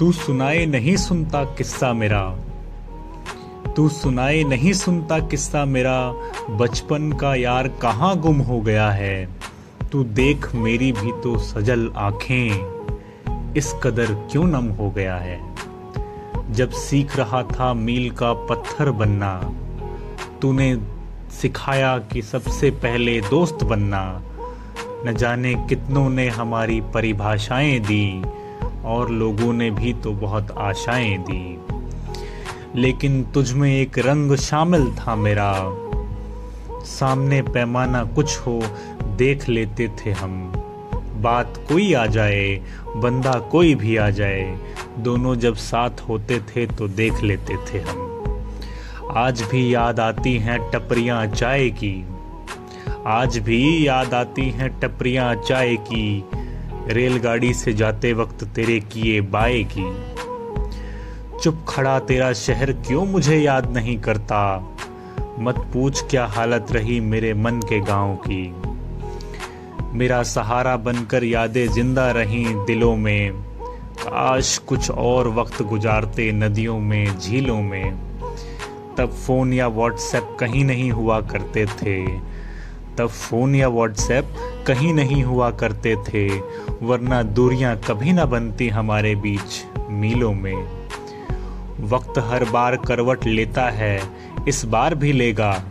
तू सुनाए नहीं सुनता किस्सा मेरा। तू सुनाए नहीं सुनता किस्सा मेरा। बचपन का यार कहाँ गुम हो गया है। तू देख मेरी भी तो सजल आँखें। इस कदर क्यों नम हो गया है। जब सीख रहा था मील का पत्थर बनना। तूने सिखाया कि सबसे पहले दोस्त बनना। न जाने कितनों ने हमारी परिभाषाएँ दी। और लोगों ने भी तो बहुत आशाएँ दी। लेकिन तुझ में एक रंग शामिल था मेरा। सामने पैमाना कुछ हो, देख लेते थे हम। बात कोई आ जाए, बंदा कोई भी आ जाए, दोनों जब साथ होते थे तो देख लेते थे हम। आज भी याद आती हैं टपरियाँ चाय की। आज भी याद आती हैं टपरियाँ चाय की। रेलगाड़ी से जाते वक्त तेरे किए बाए की। चुप खड़ा तेरा शहर क्यों मुझे याद नहीं करता? मत पूछ क्या हालत रही मेरे मन के गाँव की। मेरा सहारा बनकर यादें ज़िंदा रही दिलों में। काश कुछ और वक्त गुजारते नदियों में, झीलों में। तब फ़ोन या व्हाट्सएप कहीं नहीं हुआ करते थे। तब फ़ोन या व्हाट्सएप कहीं नहीं हुआ करते थे, वरना दूरियाँ कभी ना बनती हमारे बीच मीलों में। वक्त हर बार करवट लेता है, इस बार भी लेगा।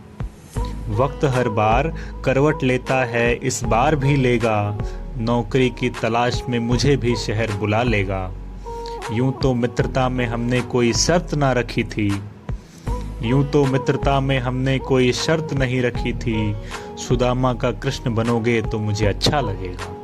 वक्त हर बार करवट लेता है, इस बार भी लेगा। नौकरी की तलाश में मुझे भी शहर बुला लेगा। यूँ तो मित्रता में हमने कोई शर्त ना रखी थी। यूँ तो मित्रता में हमने कोई शर्त नहीं रखी थी। सुदामा का कृष्ण बनोगे तो मुझे अच्छा लगेगा।